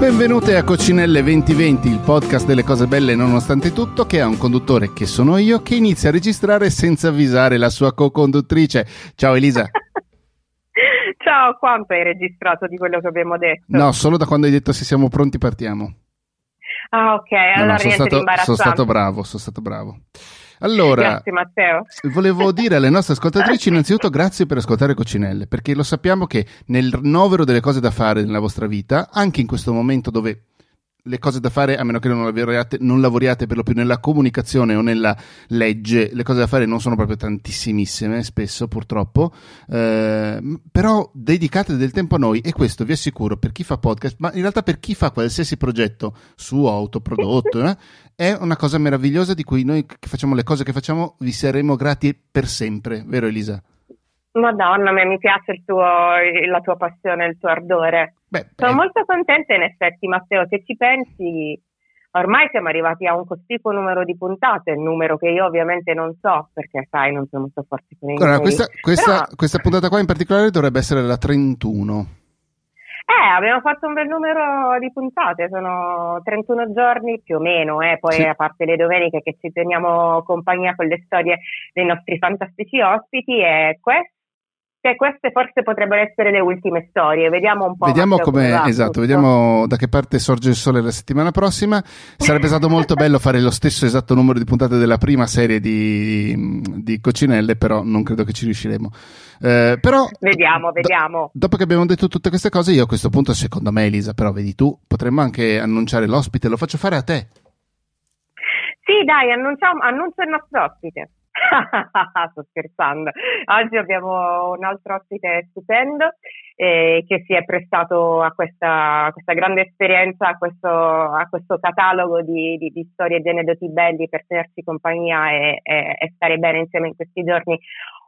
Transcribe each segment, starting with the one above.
Benvenute a Coccinelle 2020, il podcast delle cose belle nonostante tutto, che ha un conduttore che sono io, che inizia a registrare senza avvisare la sua co-conduttrice. Ciao Elisa. Ciao, quanto hai registrato di quello che abbiamo detto? No, solo da quando hai detto se siamo pronti partiamo. Ah, ok, No, no, allora sono, stato, sono stato bravo, sono stato bravo. Allora, Grazie Matteo. volevo dire alle nostre ascoltatrici innanzitutto grazie per ascoltare Coccinelle, perché lo sappiamo che nel novero delle cose da fare nella vostra vita, anche in questo momento dove le cose da fare, a meno che non lavoriate, non lavoriate per lo più nella comunicazione o nella legge, le cose da fare non sono proprio tantissimissime, spesso purtroppo, eh, però dedicate del tempo a noi e questo vi assicuro per chi fa podcast, ma in realtà per chi fa qualsiasi progetto suo, autoprodotto, eh, è una cosa meravigliosa di cui noi che facciamo le cose che facciamo vi saremo grati per sempre, vero Elisa? Madonna mi piace il tuo, la tua passione, il tuo ardore. Beh, Sono eh, molto contenta in effetti Matteo, se ci pensi, ormai siamo arrivati a un cospicuo numero di puntate, il numero che io ovviamente non so, perché sai, non sono molto forte con i allora, numeri. questa, questa- Però- questa puntata qua in particolare dovrebbe essere la 31. Eh, abbiamo fatto un bel numero di puntate, sono 31 giorni più o meno, eh, poi Sì. a parte le domeniche che ci teniamo compagnia con le storie dei nostri fantastici ospiti e queste, queste forse potrebbero essere le ultime storie, vediamo un po'. Vediamo come, esatto, tutto. vediamo da che parte sorge il sole la settimana prossima. Sarebbe stato molto bello fare lo stesso esatto numero di puntate della prima serie di, di Coccinelle, però non credo che ci riusciremo. Eh, però, Vediamo, do- vediamo. dopo che abbiamo detto tutte queste cose, io a questo punto, secondo me, Elisa, però vedi tu, potremmo anche annunciare l'ospite, lo faccio fare a te. Sì, dai, annunciamo, annuncio il nostro ospite. Sto scherzando. Oggi abbiamo un altro ospite stupendo eh, che si è prestato a questa, a questa grande esperienza, a questo, a questo catalogo di, di- di storie e di aneddoti belli per tenerci compagnia e, e- e stare bene insieme in questi giorni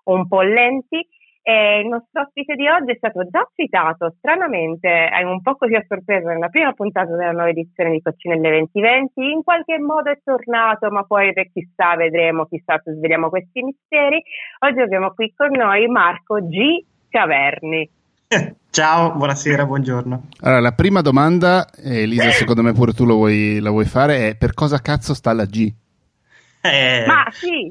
un po' lenti. E il nostro ospite di oggi è stato già citato, stranamente, è un po' così a sorpresa nella prima puntata della nuova edizione di Coccinelle 2020, in qualche modo è tornato, ma poi beh, chissà, vedremo, chissà se sveliamo questi misteri. Oggi abbiamo qui con noi Marco G. Caverni. Ciao, buonasera, buongiorno. Allora, la prima domanda, eh, Elisa, secondo me pure tu lo vuoi- la vuoi fare, è per cosa cazzo sta la G? Eh, Ma sì,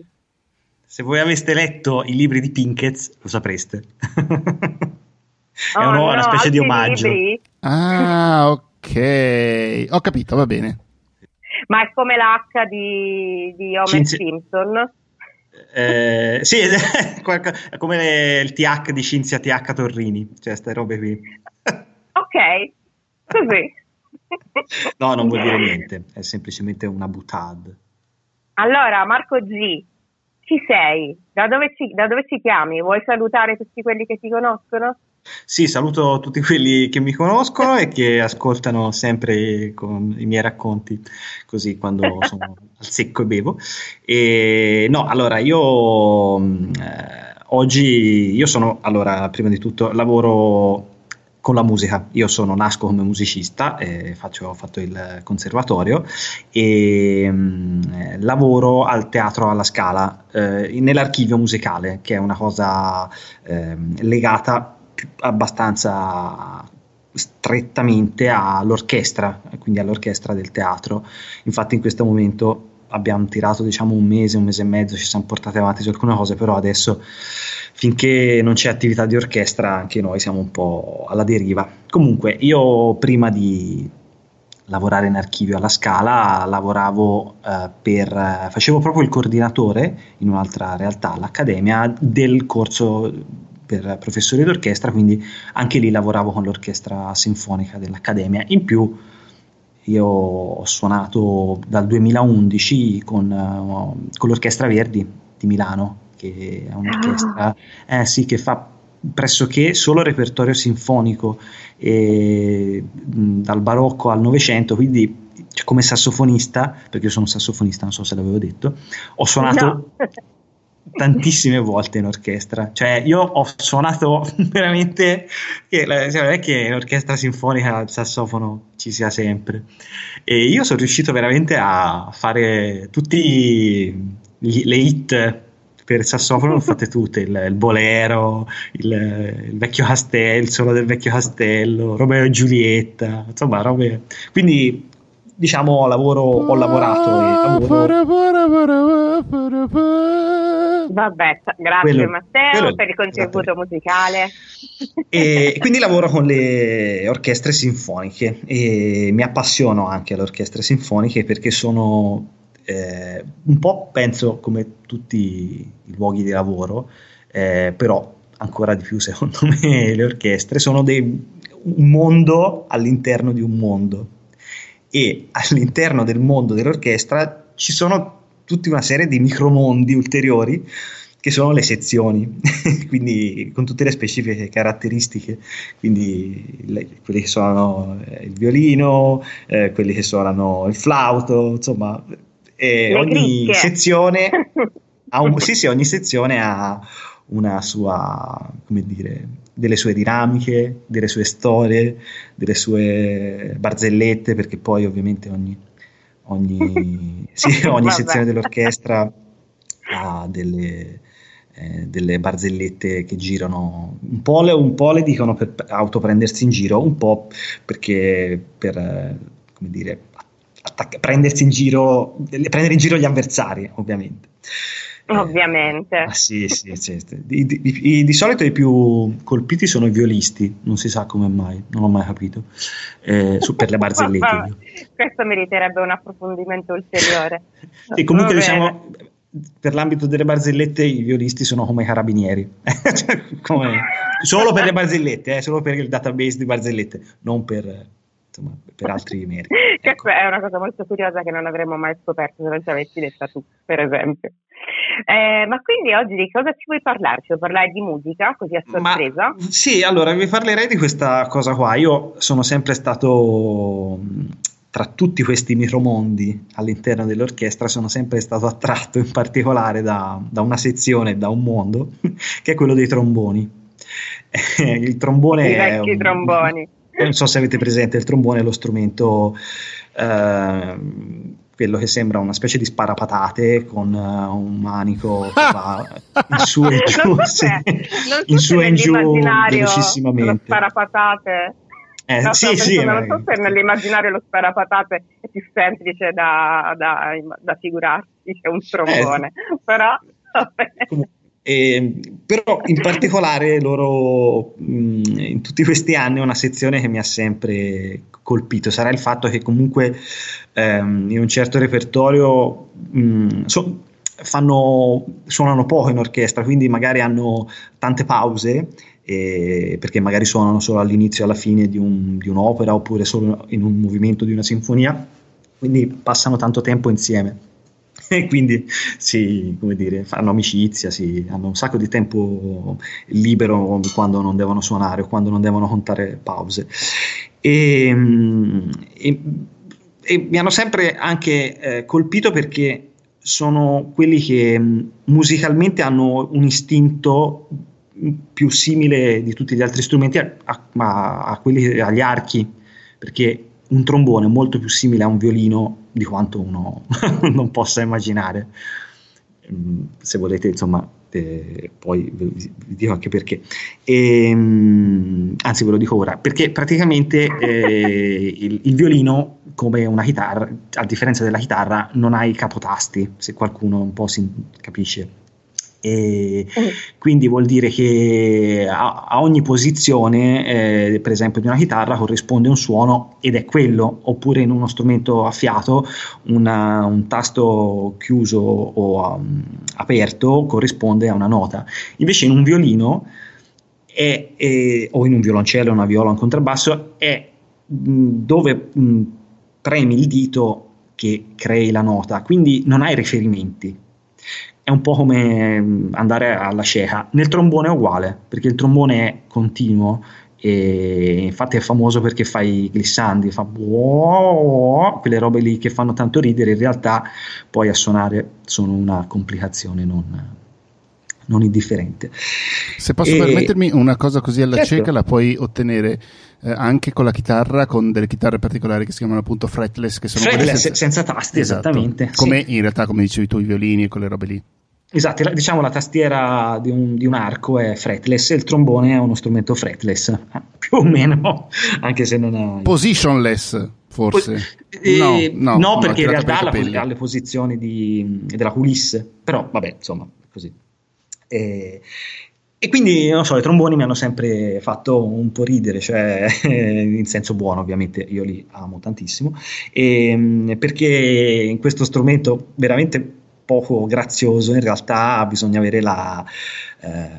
se voi aveste letto i libri di Pinkett, lo sapreste. È oh, uno- no, una specie di omaggio. libri? Ah, ok. Ho capito, va bene. Ma è come l'H di, di Homer Cinzia- Simpson. Eh, sì, è come le- il TH di Cinzia TH Torrini, cioè ste robe qui. Ok, così. No, non vuol dire niente, è semplicemente una butade. Allora, Marco G, chi sei? Da dove, ci, da dove ci chiami? Vuoi salutare tutti quelli che ti conoscono? Sì, saluto tutti quelli che mi conoscono e che ascoltano sempre con i miei racconti, così quando sono al secco e bevo. E no, allora io mh, eh, oggi io sono, allora, prima di tutto lavoro con la musica. Io sono, nasco come musicista, eh, faccio- ho fatto il conservatorio e mh, eh, lavoro al teatro alla Scala, eh, nell'archivio musicale, che è una cosa ehm, legata abbastanza strettamente all'orchestra, quindi all'orchestra del teatro. Infatti in questo momento abbiamo tirato diciamo un mese, un mese e mezzo, ci siamo portati avanti su alcune cose, però adesso finché non c'è attività di orchestra anche noi siamo un po' alla deriva. Comunque io prima di lavorare in archivio alla Scala lavoravo eh, per, facevo proprio il coordinatore in un'altra realtà, l'Accademia, del corso per professori d'orchestra, quindi anche lì lavoravo con l'orchestra sinfonica dell'Accademia. In più io ho suonato dal 2011 con, uh, con l'Orchestra Verdi di Milano, che è un'orchestra ah. eh, sì, che fa pressoché solo repertorio sinfonico e, mh, dal barocco al novecento, quindi cioè, come sassofonista, perché io sono un sassofonista, non so se l'avevo detto, ho suonato no. Tantissime volte in orchestra. Cioè, io ho suonato veramente. Che, cioè, non è che in orchestra sinfonica il sassofono ci sia sempre. E io sono riuscito veramente a fare tutti gli, le hit per il sassofono, l'ho fatte tutte: il, il bolero, il, il, vecchio castello, il solo del vecchio castello, Romeo e Giulietta, insomma, robe. Quindi diciamo lavoro, ho lavorato e lavoro Vabbè, grazie quello, Matteo quello, per il contributo musicale. E quindi lavoro con le orchestre sinfoniche e mi appassiono anche alle orchestre sinfoniche perché sono eh, un po', penso, come tutti i luoghi di lavoro, eh, però ancora di più secondo me le orchestre sono dei, un mondo all'interno di un mondo e all'interno del mondo dell'orchestra ci sono tutta una serie di micromondi ulteriori che sono le sezioni, quindi con tutte le specifiche caratteristiche, quindi le, quelli che suonano eh, il violino, eh, quelli che suonano il flauto, insomma, ogni sezione ha un, sì, sì, ogni sezione ha una sua, come dire, delle sue dinamiche, delle sue storie, delle sue barzellette, perché poi ovviamente ogni, ogni, sì, ogni sezione dell'orchestra ha delle, eh, delle barzellette che girano, un po, le, un po' le dicono per autoprendersi in giro, un po' perché per, come dire, attac- prendersi in giro, prendere in giro gli avversari, ovviamente. Eh, Ovviamente. Ah, sì, sì, sì. Di, di, di, di, solito i più colpiti sono i violisti, non si sa come mai, non ho mai capito, eh, su, per le barzellette. Questo meriterebbe un approfondimento ulteriore. e comunque diciamo, per l'ambito delle barzellette i violisti sono come i carabinieri, cioè, come, solo per le barzellette, eh, solo per il database di barzellette, non per insomma, per altri meriti. Ecco. È una cosa molto curiosa che non avremmo mai scoperto se non ci avessi detta tu, per esempio. Eh, ma quindi oggi di cosa ci vuoi parlare? Ci vuoi parlare di musica, così a sorpresa? Ma, sì, allora vi parlerei di questa cosa qua. Io sono sempre stato tra tutti questi micromondi all'interno dell'orchestra sono sempre stato attratto in particolare da, da una sezione, da un mondo, che è quello dei tromboni. il trombone I vecchi un, tromboni non so se avete presente il trombone, è lo strumento, eh, quello che sembra una specie di sparapatate con uh, un manico che va in su e giù, sì, in su e in giù velocissimamente. Lo sparapatate. Eh, no, sì, sì, non so se nell'immaginario lo sparapatate è più semplice da, da, da figurarsi che un trombone, eh, però... Comunque, e, però in particolare loro mh, in tutti questi anni una sezione che mi ha sempre colpito sarà il fatto che comunque ehm, in un certo repertorio mh, so, fanno, suonano poco in orchestra quindi magari hanno tante pause eh, perché magari suonano solo all'inizio e alla fine di, un, di un'opera oppure solo in un movimento di una sinfonia quindi passano tanto tempo insieme e quindi si, come dire, fanno amicizia, si, hanno un sacco di tempo libero quando non devono suonare o quando non devono contare pause. E, e, e mi hanno sempre anche eh, colpito perché sono quelli che musicalmente hanno un istinto più simile di tutti gli altri strumenti a, a, a quelli agli archi, perché un trombone molto più simile a un violino di quanto uno non possa immaginare. Mm, se volete, insomma, eh, poi vi, vi, dico anche perché. E, ehm, anzi, ve lo dico ora, perché praticamente eh, il, il, violino, come una chitarra, a differenza della chitarra, non ha i capotasti, se qualcuno un po' si capisce. E mm. quindi vuol dire che a, a ogni posizione, eh, per esempio, di una chitarra corrisponde un suono ed è quello, oppure in uno strumento a fiato una, un tasto chiuso o um, aperto corrisponde a una nota. Invece in un violino è, è, o in un violoncello, una viola, un contrabbasso è mh, dove mh, premi il dito che crei la nota, quindi non hai riferimenti è un po' come mm, andare alla cieca. Nel trombone è uguale, perché il trombone è continuo e infatti è famoso perché fa i glissandi, fa quelle robe lì che fanno tanto ridere, in realtà poi a suonare sono una complicazione non, non indifferente. Se posso e... permettermi una cosa così alla certo. cieca, la puoi ottenere eh, anche con la chitarra, con delle chitarre particolari che si chiamano appunto fretless, che sono fretless senza... senza tasti, esatto. esattamente. Come sì. in realtà, come dicevi tu, i violini e quelle robe lì. Esatto, diciamo la tastiera di un, di un, arco è fretless e il trombone è uno strumento fretless, eh, più o meno, anche se non ha... Positionless, forse. Eh, no, no, no perché in realtà ha le posizioni di, della culisse, però vabbè, insomma, così. E, e quindi, non so, i tromboni mi hanno sempre fatto un po' ridere, cioè in senso buono, ovviamente, io li amo tantissimo, e, perché in questo strumento veramente poco grazioso, in realtà bisogna avere la, eh,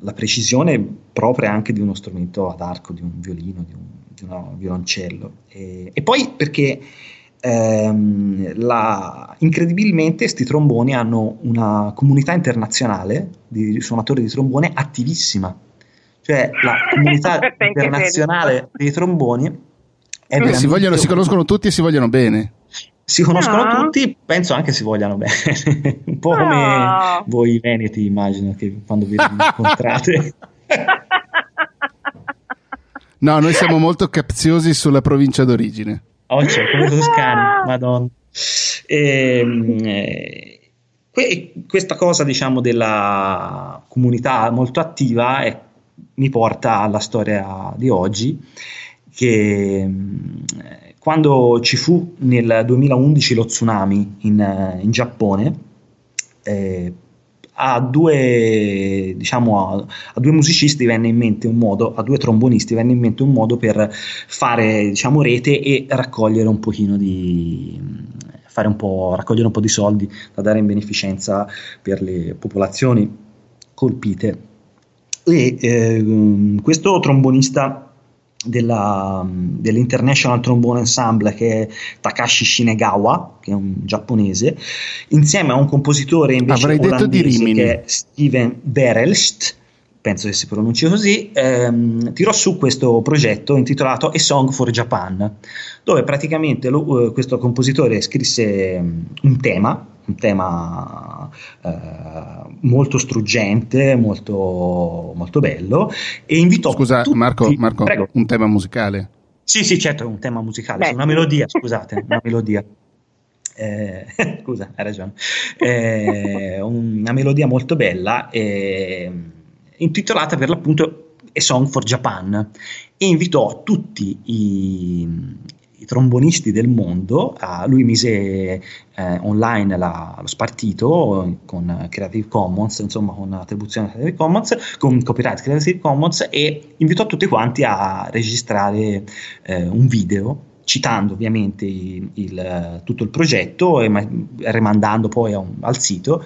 la, precisione propria anche di uno strumento ad arco, di un violino, di un, di un violoncello. E, e, poi perché ehm, la, incredibilmente questi tromboni hanno una comunità internazionale di suonatori di trombone attivissima. Cioè la comunità internazionale dei tromboni è eh, si, vogliono, si conoscono tutti e si vogliono bene si conoscono no. tutti, penso anche si vogliano bene. un po' no. come voi veneti, immagino, che quando vi incontrate. no, noi siamo molto capziosi sulla provincia d'origine. Cioè, come toscani, madonna. E, ehm, eh, questa cosa, diciamo, della comunità molto attiva è, mi porta alla storia di oggi, che eh, quando ci fu nel 2011 lo tsunami in, eh, in Giappone, eh, a due, diciamo, a, a, due musicisti venne in mente un modo, a due trombonisti venne in mente un modo per fare diciamo, rete e raccogliere un pochino di fare un po', raccogliere un po' di soldi da dare in beneficenza per le popolazioni colpite. E eh, questo trombonista della, dell'International Trombone Ensemble che è Takashi Shinegawa, che è un giapponese, insieme a un compositore invece Avrei olandese che è Steven Verelst, penso che si pronunci così, ehm, tirò su questo progetto intitolato A Song for Japan, dove praticamente lo, uh, questo compositore scrisse um, un tema, un tema uh, molto struggente, molto, molto, bello, e invitò... Scusa tutti... Marco, Marco un tema musicale? Sì, sì, certo, un tema musicale, una melodia, scusate, una melodia. Eh, scusa, hai ragione. Eh, una melodia molto bella. Eh, intitolata per l'appunto A Song for Japan e invitò tutti i, i trombonisti del mondo, a, lui mise eh, online la, lo spartito con Creative Commons, insomma con attribuzione Creative Commons, con copyright Creative Commons e invitò tutti quanti a registrare eh, un video citando ovviamente il, il, tutto il progetto e ma, rimandando poi un, al sito.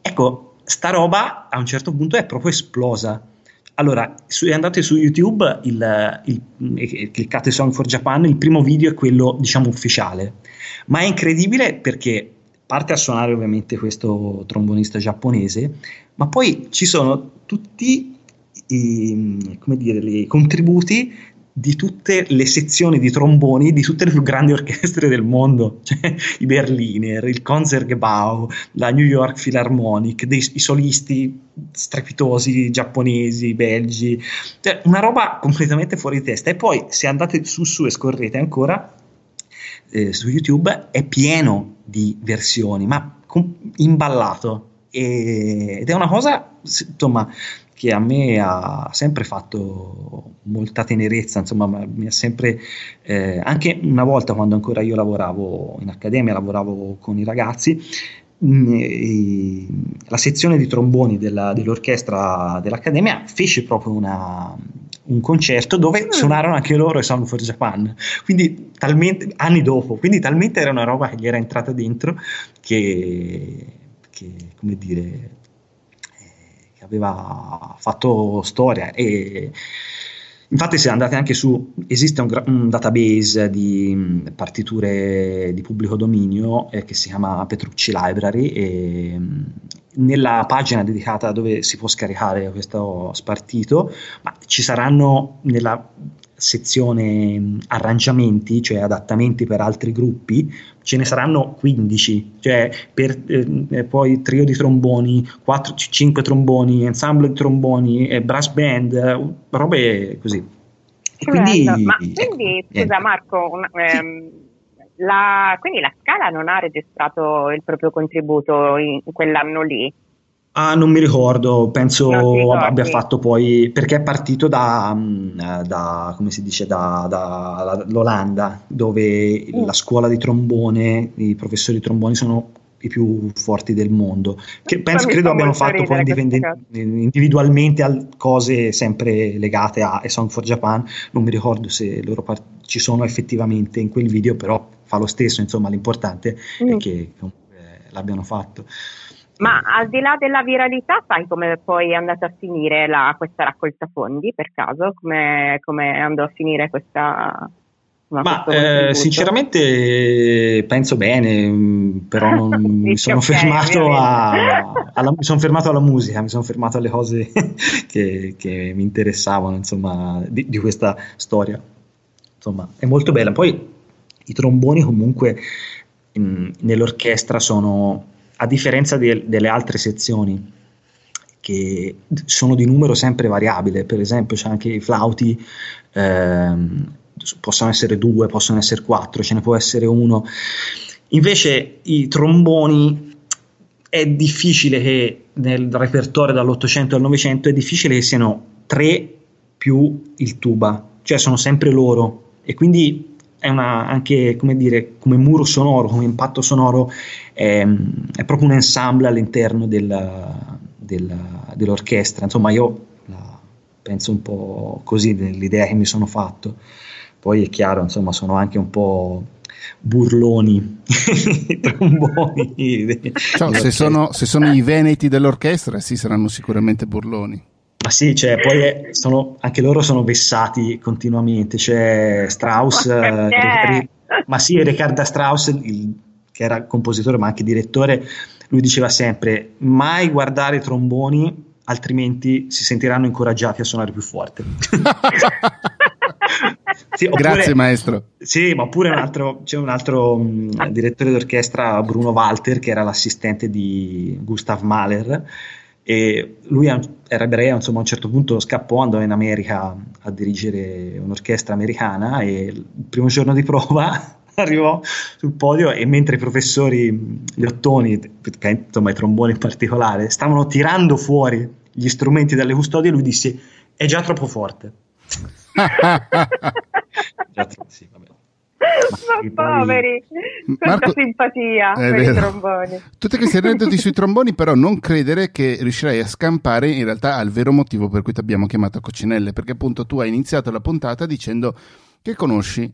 Ecco, sta roba a un certo punto è proprio esplosa. Allora, su, andate su YouTube, il, il, cliccate Song for Japan, il primo video è quello, diciamo, ufficiale. Ma è incredibile perché parte a suonare ovviamente questo trombonista giapponese, ma poi ci sono tutti i, dire, i contributi di tutte le sezioni di tromboni di tutte le più grandi orchestre del mondo, cioè i Berliner, il Concertgebouw, la New York Philharmonic, dei, i solisti strepitosi giapponesi, belgi, cioè una roba completamente fuori di testa. E poi se andate su su e scorrete ancora eh, su YouTube è pieno di versioni, ma com- imballato e, ed è una cosa, insomma, che a me ha sempre fatto molta tenerezza, insomma, mi ha sempre, eh, anche una volta quando ancora io lavoravo in accademia, lavoravo con i ragazzi, mh, la sezione di tromboni della, dell'orchestra dell'accademia fece proprio una, un concerto dove mm. suonarono anche loro e Sound for Japan, quindi talmente, anni dopo, quindi talmente era una roba che gli era entrata dentro che, che come dire, aveva fatto storia e infatti se andate anche su esiste un, un database di partiture di pubblico dominio eh, che si chiama Petrucci Library e nella pagina dedicata dove si può scaricare questo spartito ci saranno nella sezione arrangiamenti, cioè adattamenti per altri gruppi, ce ne saranno 15, cioè per, eh, poi trio di tromboni, 4, 5 tromboni, ensemble di tromboni, eh, brass band, robe così. Quindi, Ma quindi, ecco, scusa niente. Marco, un, ehm, la, quindi la Scala non ha registrato il proprio contributo in, in quell'anno lì? Ah, non mi ricordo, penso abbia fatto poi, perché è partito da, mm, da come si dice, da, dall'Olanda, dove mm. la scuola di trombone, i professori di trombone sono i più forti del mondo. Che penso, credo abbiano fatto poi individualmente cose sempre legate a, Song for Japan. Non mi ricordo se loro part- ci sono effettivamente in quel video, però fa lo stesso. Insomma, l'importante mm. è che eh, l'abbiano fatto. Ma al di là della viralità, sai come poi è andata a finire la, questa raccolta fondi per caso? Come, come andò a finire questa... Ma eh, sinceramente penso bene, mm, però non mi, sono okay, fermato a, alla, mi sono fermato alla musica, mi sono fermato alle cose che, che mi interessavano insomma, di, di, questa storia. Insomma, è molto bella. Poi i tromboni comunque in, nell'orchestra sono a differenza de- delle altre sezioni che sono di numero sempre variabile, per esempio c'è anche i flauti, ehm, possono essere due, possono essere quattro, ce ne può essere uno. Invece i tromboni è difficile che nel repertorio dall'Ottocento al Novecento è difficile che siano tre più il tuba, cioè sono sempre loro e quindi è una, anche come dire, come muro sonoro, come impatto sonoro, è, è proprio un ensemble all'interno della, della, dell'orchestra. Insomma, io penso un po' così nell'idea che mi sono fatto. Poi è chiaro, insomma, sono anche un po' burloni, tromboni. Ciao, se, sono, se sono i veneti dell'orchestra, sì, saranno sicuramente burloni. Ma sì, cioè, poi è, sono, anche loro sono vessati continuamente. C'è Strauss, eh, ma sì, Riccardo Strauss, il, che era compositore ma anche direttore, lui diceva sempre: mai guardare i tromboni, altrimenti si sentiranno incoraggiati a suonare più forte. sì, oppure, Grazie maestro. Sì, ma oppure un altro, c'è un altro um, direttore d'orchestra, Bruno Walter, che era l'assistente di Gustav Mahler e lui era ebreo, insomma a un certo punto scappò, andò in America a dirigere un'orchestra americana e il primo giorno di prova arrivò sul podio e mentre i professori, gli ottoni, insomma i tromboni in particolare, stavano tirando fuori gli strumenti dalle custodie, lui disse è già troppo forte. già troppo, sì, vabbè. Ma poveri, quanta simpatia per vero. i tromboni. Tutti questi aneddoti sui tromboni, però, non credere che riuscirai a scampare in realtà al vero motivo per cui ti abbiamo chiamato a Coccinelle, perché appunto tu hai iniziato la puntata dicendo che conosci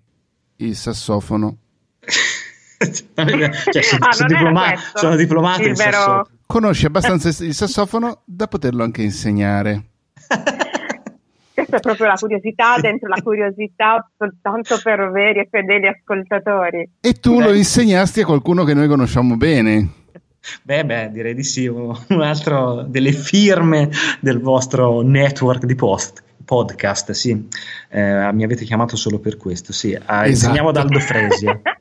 il sassofono. cioè, sono, ah, sono, diploma- sono diplomato in vero... sassofono. Conosci abbastanza il sassofono da poterlo anche insegnare. Questa è proprio la curiosità dentro la curiosità soltanto per veri e fedeli ascoltatori. E tu beh. lo insegnasti a qualcuno che noi conosciamo bene. Beh, beh, direi di sì, un altro delle firme del vostro network di post podcast, sì. Eh, mi avete chiamato solo per questo, sì. Ah, esatto. Insegniamo ad Aldo Fresia.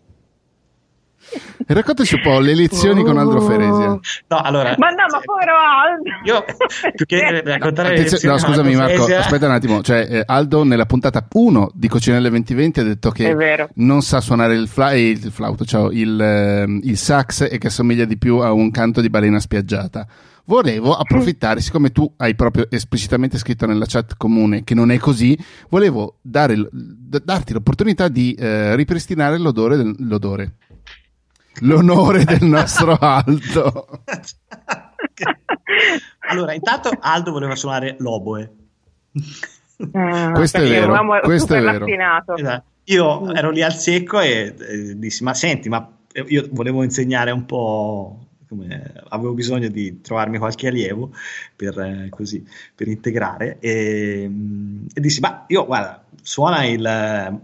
Raccontaci un po' le lezioni con Aldo Feresia. No, allora, ma no, ma povero Aldo. Io più che raccontare le lezioni No, scusami Marco, Feresia... aspetta un attimo. Cioè, eh, Aldo nella puntata 1 di Cocinelle 2020 ha detto che non sa suonare il, fla- il flauto, cioè il, eh, il sax e che assomiglia di più a un canto di balena spiaggiata. Volevo approfittare, siccome tu hai proprio esplicitamente scritto nella chat comune che non è così, volevo dare, d- darti l'opportunità di eh, ripristinare l'odore, del, l'odore, l'onore del nostro Aldo. allora, intanto Aldo voleva suonare l'oboe. Ah, questo è vero, questo è vero. Esatto. Io ero lì al secco e, e dissi, ma senti, ma io volevo insegnare un po' come avevo bisogno di trovarmi qualche allievo per, eh, così, per integrare e, e, dissi ma io guarda suona il,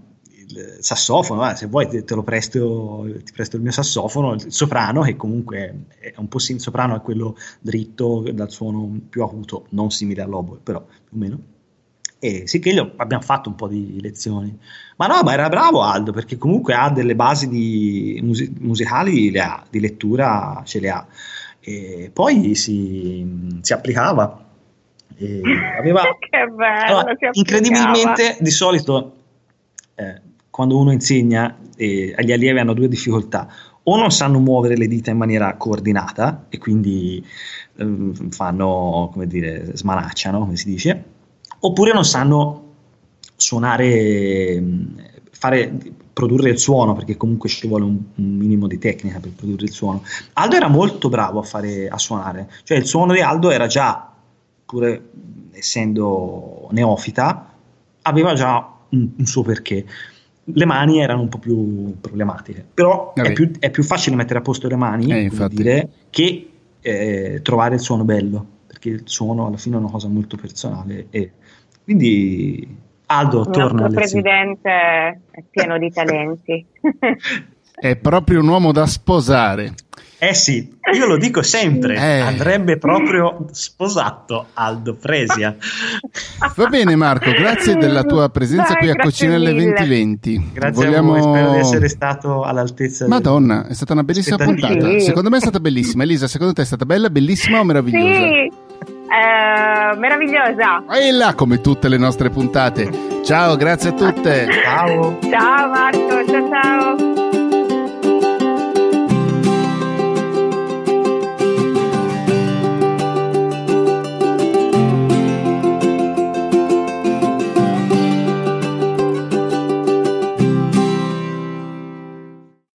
il sassofono eh, se vuoi te, te, lo presto ti presto il mio sassofono il soprano che comunque è un po' sim- il soprano è quello dritto dal suono più acuto non simile all'oboe però più o meno e sì che io abbiamo fatto un po' di lezioni. Ma no, ma era bravo Aldo, perché comunque ha delle basi di mus- musicali, le ha, di lettura ce le ha. E poi si, si applicava. E aveva, che bello, allora, incredibilmente, di solito, eh, quando uno insegna, eh, gli allievi hanno due difficoltà. O non sanno muovere le dita in maniera coordinata e quindi eh, fanno, come dire, smanacciano, come si dice, oppure non sanno suonare, fare, produrre il suono, perché comunque ci vuole un, un, minimo di tecnica per produrre il suono. Aldo era molto bravo a, fare, a suonare, cioè il suono di Aldo era già, pur essendo neofita, aveva già un, un suo perché. Le mani erano un po' più problematiche, però è più, è più, facile mettere a posto le mani eh, dire, che eh, trovare il suono bello, perché il suono alla fine è una cosa molto personale e quindi Aldo il torna. Il presidente è pieno di talenti. è proprio un uomo da sposare. Eh sì, io lo dico sempre, eh. andrebbe proprio sposato Aldo Fresia. Va bene Marco, grazie della tua presenza Dai, qui a Cocinelle 2020. Grazie Vogliamo... a voi, spero di essere stato all'altezza. Madonna, è stata una bellissima puntata. Sì. Secondo me è stata bellissima. Elisa, secondo te è stata bella, bellissima o meravigliosa? Sì. Eh, meravigliosa. E là come tutte le nostre puntate. Ciao, grazie a tutte. Ciao. Ciao Marco.